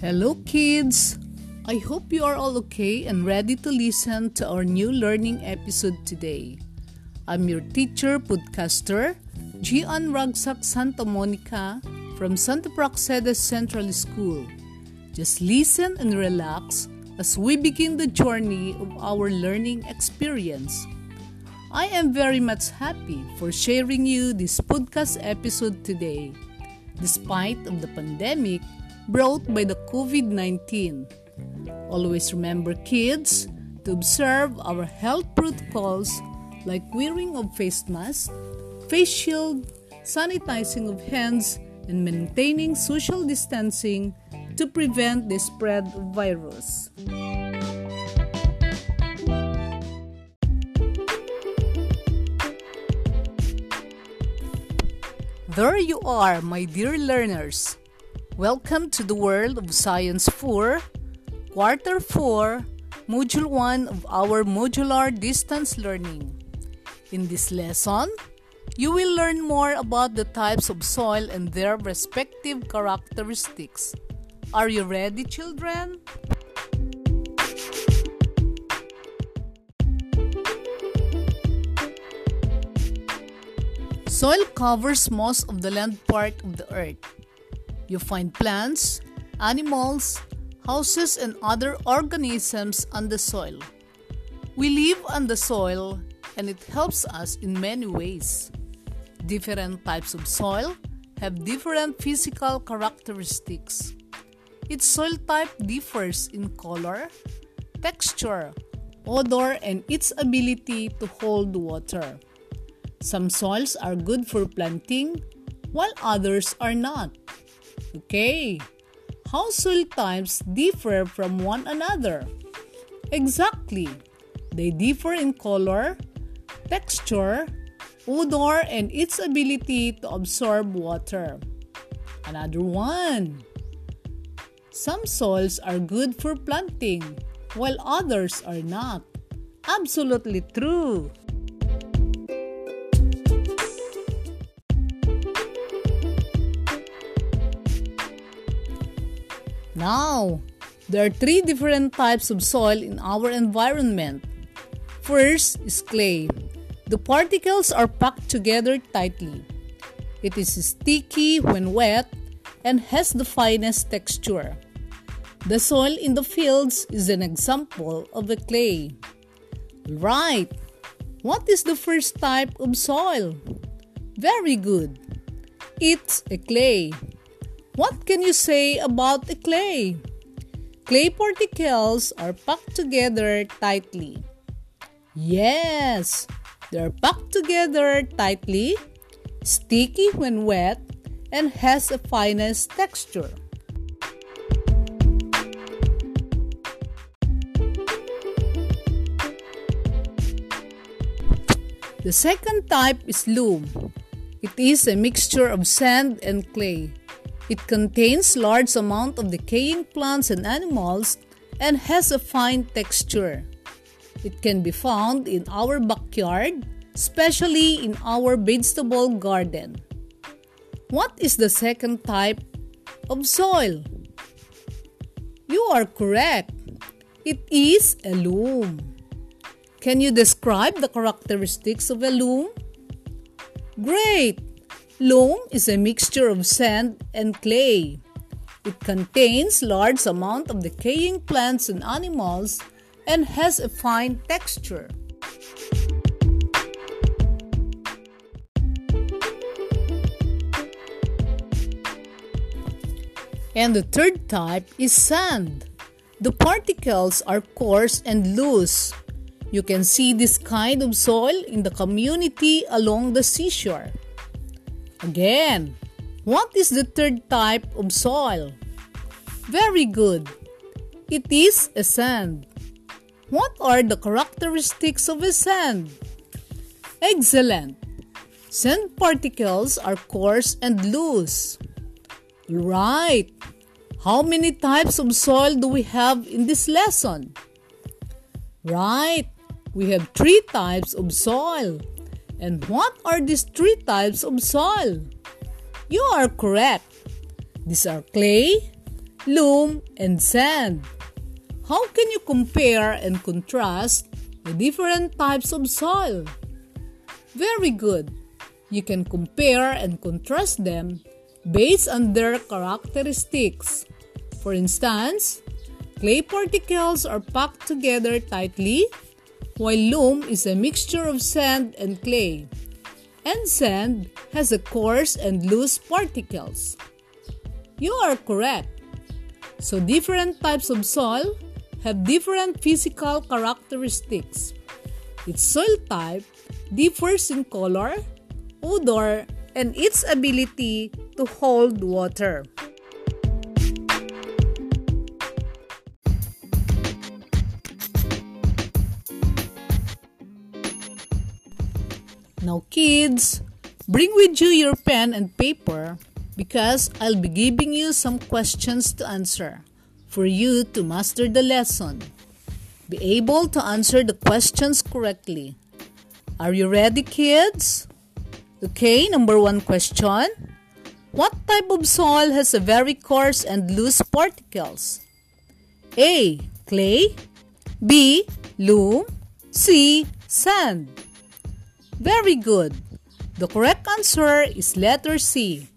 Hello, kids! I hope you are all okay and ready to listen to our new learning episode today. I'm your teacher, podcaster, Gian Ragsak Santa Monica from Santa Praxedes Central School. Just listen and relax as we begin the journey of our learning experience. I am very much happy for sharing you this podcast episode today. Despite of the pandemic, brought by the COVID 19. Always remember, kids, to observe our health protocols like wearing of face mask, face shield, sanitizing of hands, and maintaining social distancing to prevent the spread of virus. There you are, my dear learners. Welcome to the world of Science 4, Quarter 4, Module 1 of our modular distance learning. In this lesson, you will learn more about the types of soil and their respective characteristics. Are you ready, children? Soil covers most of the land part of the earth. You find plants, animals, houses, and other organisms on the soil. We live on the soil and it helps us in many ways. Different types of soil have different physical characteristics. Its soil type differs in color, texture, odor, and its ability to hold water. Some soils are good for planting, while others are not. Okay, how soil types differ from one another? Exactly, they differ in color, texture, odor, and its ability to absorb water. Another one. Some soils are good for planting, while others are not. Absolutely true. Now, there are three different types of soil in our environment. First is clay. The particles are packed together tightly. It is sticky when wet and has the finest texture. The soil in the fields is an example of a clay. Right. What is the first type of soil? Very good. It's a clay. What can you say about a clay? Clay particles are packed together tightly. Yes, they're packed together tightly, sticky when wet, and has a finest texture. The second type is loam. It is a mixture of sand and clay. It contains large amount of decaying plants and animals and has a fine texture. It can be found in our backyard, especially in our vegetable garden. What is the second type of soil? You are correct. It is a loam. Can you describe the characteristics of a loam? Great! Loam is a mixture of sand and clay. It contains large amount of decaying plants and animals and has a fine texture. And the third type is sand. The particles are coarse and loose. You can see this kind of soil in the community along the seashore. Again, what is the third type of soil? Very good. It is a sand. What are the characteristics of a sand? Excellent. Sand particles are coarse and loose. Right. How many types of soil do we have in this lesson? Right. We have three types of soil. And what are these three types of soil? You are correct. These are clay, loam, and sand. How can you compare and contrast the different types of soil? Very good. You can compare and contrast them based on their characteristics. For instance, clay particles are packed together tightly, while loam is a mixture of sand and clay, and sand has a coarse and loose particles. You are correct. So, different types of soil have different physical characteristics. Its soil type differs in color, odor, and its ability to hold water. Now, kids, bring with you your pen and paper because I'll be giving you some questions to answer for you to master the lesson. Be able to answer the questions correctly. Are you ready, kids? Okay, number one question. What type of soil has a very coarse and loose particles? A. Clay. B. Loam. C. Sand. Very good. The correct answer is letter C.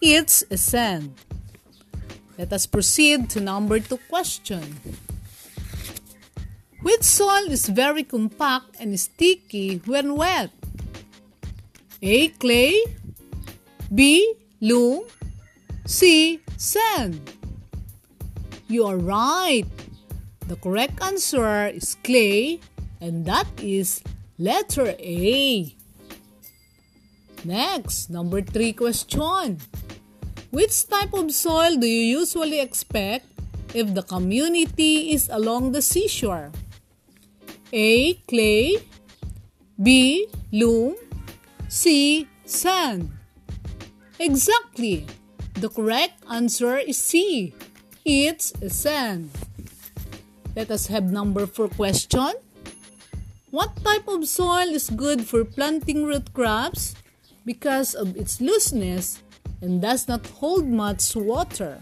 It's a sand. Let us proceed to number two question. Which soil is very compact and sticky when wet? A. Clay B. Loam C. Sand You are right. The correct answer is clay and that is letter A. Next, number 3 question. Which type of soil do you usually expect if the community is along the seashore? A. Clay B. Loam C. Sand Exactly. The correct answer is C. It's sand. Let us have number 4 question. What type of soil is good for planting root crops because of its looseness and does not hold much water.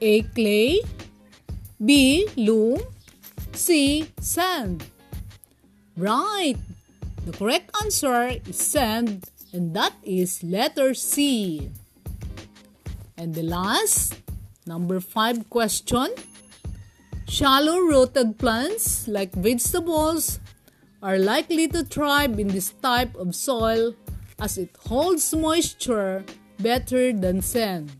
A. Clay B. Loam C. Sand Right! The correct answer is sand and that is letter C. And the last, number 5 question. Shallow rooted plants like vegetables are likely to thrive in this type of soil as it holds moisture better than sand.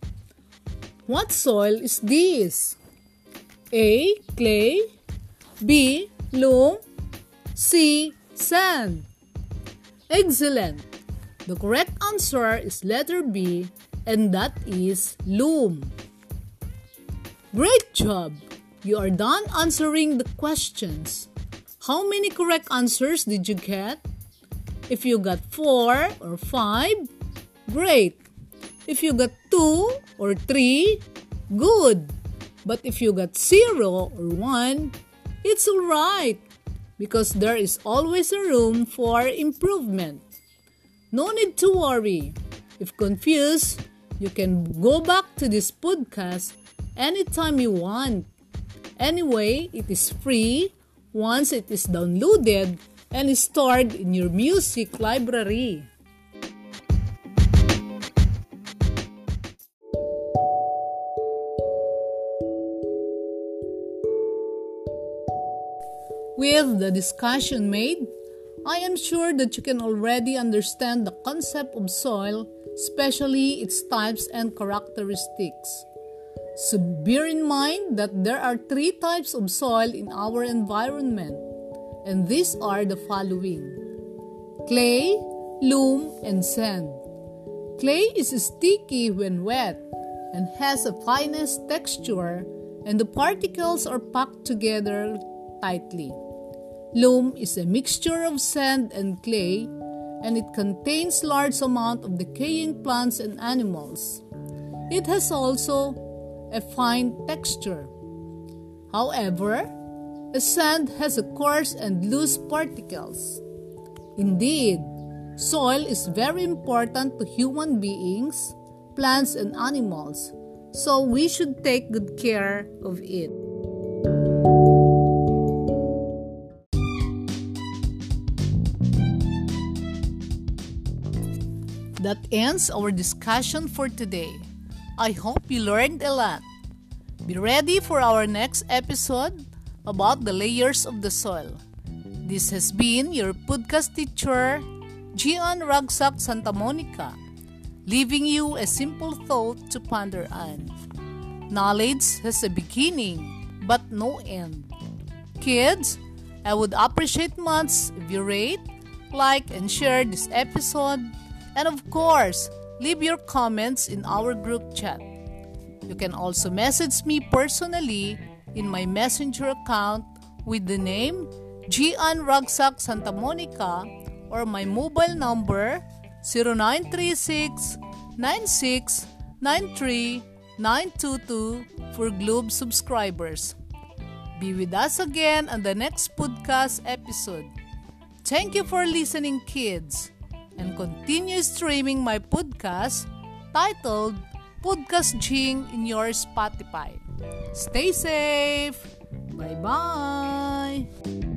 What soil is this? A. Clay B. Loam C. Sand Excellent! The correct answer is letter B and that is loam. Great job! You are done answering the questions. How many correct answers did you get? If you got 4 or 5, great! If you got 2 or 3, good. But if you got 0 or 1, it's alright because there is always a room for improvement. No need to worry. If confused, you can go back to this podcast anytime you want. Anyway, it is free once it is downloaded and stored in your music library. With the discussion made, I am sure that you can already understand the concept of soil, especially its types and characteristics. So bear in mind that there are three types of soil in our environment, and these are the following clay, loam, and sand. Clay is sticky when wet and has a finest texture, and the particles are packed together tightly. Loam is a mixture of sand and clay and it contains large amount of decaying plants and animals. It has also a fine texture. However, a sand has a coarse and loose particles. Indeed, soil is very important to human beings, plants and animals so we should take good care of it. That ends our discussion for today. I hope you learned a lot. Be ready for our next episode about the layers of the soil. This has been your podcast teacher, Gian Ragsak Santa Monica, leaving you a simple thought to ponder on. Knowledge has a beginning, but no end. Kids, I would appreciate much if you rate, like, and share this episode and of course, leave your comments in our group chat. You can also message me personally in my messenger account with the name Gian Ragsak Santa Monica or my mobile number 0936 96 93 922 for Globe subscribers. Be with us again on the next podcast episode. Thank you for listening, kids and continue streaming my podcast titled Podcast Jing in your Spotify. Stay safe. Bye bye.